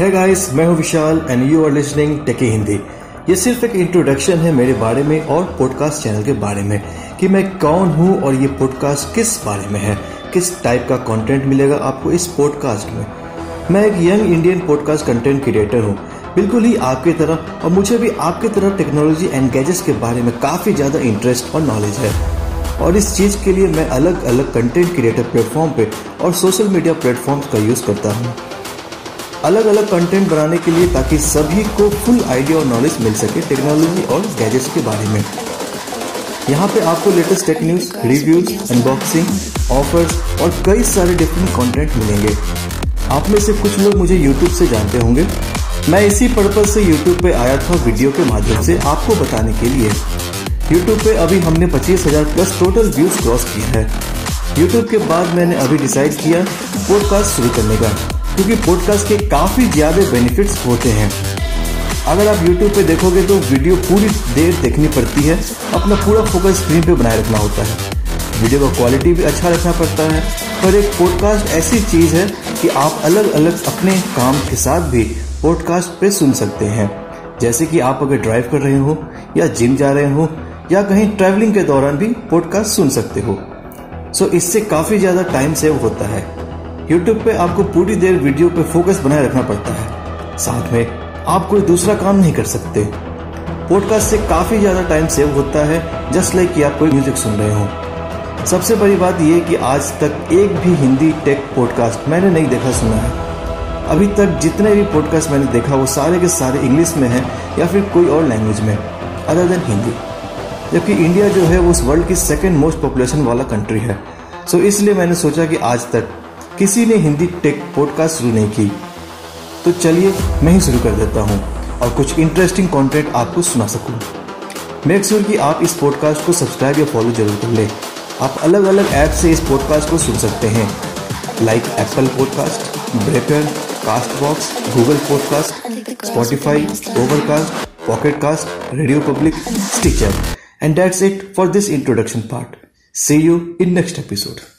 है गाइस मैं हूँ Vishal and you are listening techie Hindi ये सिर्फ़ एक इंट्रोडक्शन है मेरे बारे में और पॉडकास्ट चैनल के बारे में कि मैं कौन हूँ और ये पॉडकास्ट किस बारे में है, किस टाइप का कंटेंट मिलेगा आपको इस पॉडकास्ट में. मैं एक young Indian podcast content creator हूँ, बिल्कुल ही आपकी तरह और मुझे भी आपकी तरह टेक्नोलॉजी एंड गैजेट्स के बारे में काफ़ी ज़्यादा इंटरेस्ट और नॉलेज है. और इस चीज़ के लिए मैं अलग अलग कंटेंट क्रिएटर प्लेटफॉर्म पे और सोशल मीडिया प्लेटफॉर्म्स का यूज़ करता हूँ. अलग अलग कंटेंट बनाने के लिए ताकि सभी को फुल आइडिया और नॉलेज मिल सके टेक्नोलॉजी और गैजेट्स के बारे में। यहाँ पे आपको latest tech news reviews unboxing offers और कई सारे डिफरेंट कंटेंट मिलेंगे। आप में से कुछ लोग मुझे यूट्यूब से जानते होंगे। मैं इसी पर्पज से यूट्यूब पे आया था वीडियो के माध्यम से आपको बताने के लिए। यूट्यूब पे अभी हमने पच्चीस हज़ार प्लस टोटल व्यूज़ क्रॉस किया है। यूट्यूब के बाद मैंने अभी डिसाइड किया पॉडकास्ट शुरू करने का। क्योंकि पॉडकास्ट के काफ़ी ज़्यादा बेनिफिट्स होते हैं। अगर आप YouTube पे देखोगे तो वीडियो पूरी देर देखनी पड़ती है। अपना पूरा फोकस स्क्रीन पे बनाए रखना होता है। वीडियो का क्वालिटी भी अच्छा रखना पड़ता है। पर एक पॉडकास्ट ऐसी चीज़ है कि आप अलग अलग अपने काम के साथ भी पॉडकास्ट पे सुन सकते हैं। जैसे कि आप अगर ड्राइव कर रहे हो, या जिम जा रहे हो, या कहीं ट्रैवलिंग के दौरान भी पॉडकास्ट सुन सकते हो। सो इससे काफ़ी ज़्यादा टाइम सेव होता है। यूट्यूब पे आपको पूरी देर वीडियो पे फोकस बनाए रखना पड़ता है। साथ में, आप कोई दूसरा काम नहीं कर सकते। पॉडकास्ट से काफ़ी ज़्यादा टाइम सेव होता है जस्ट लाइक कि आप कोई म्यूज़िक सुन रहे हो। सबसे बड़ी बात यह कि आज तक एक भी हिंदी टेक पॉडकास्ट मैंने नहीं देखा, सुना है। अभी तक जितने भी पॉडकास्ट मैंने देखा, वो सारे के सारे इंग्लिश में हैं, या फिर कोई और लैंग्वेज में अदर देन हिंदी। जबकि इंडिया जो है, वो उस वर्ल्ड की सेकेंड मोस्ट पॉपुलेशन वाला कंट्री है। सो so इसलिए मैंने सोचा कि आज तक किसी ने हिंदी टेक पॉडकास्ट शुरू नहीं की। तो चलिए, मैं ही शुरू कर देता हूँ और कुछ इंटरेस्टिंग कंटेंट आपको सुना सकूँ। मेक श्योर कि आप इस पॉडकास्ट को सब्सक्राइब या फॉलो ज़रूर कर लें। आप अलग अलग ऐप से इस पॉडकास्ट को सुन सकते हैं। Like Apple podcast Breaker cast box Google podcast Spotify Overcast pocket cast radio public Stitcher And that's it for this introduction part. See you in next episode.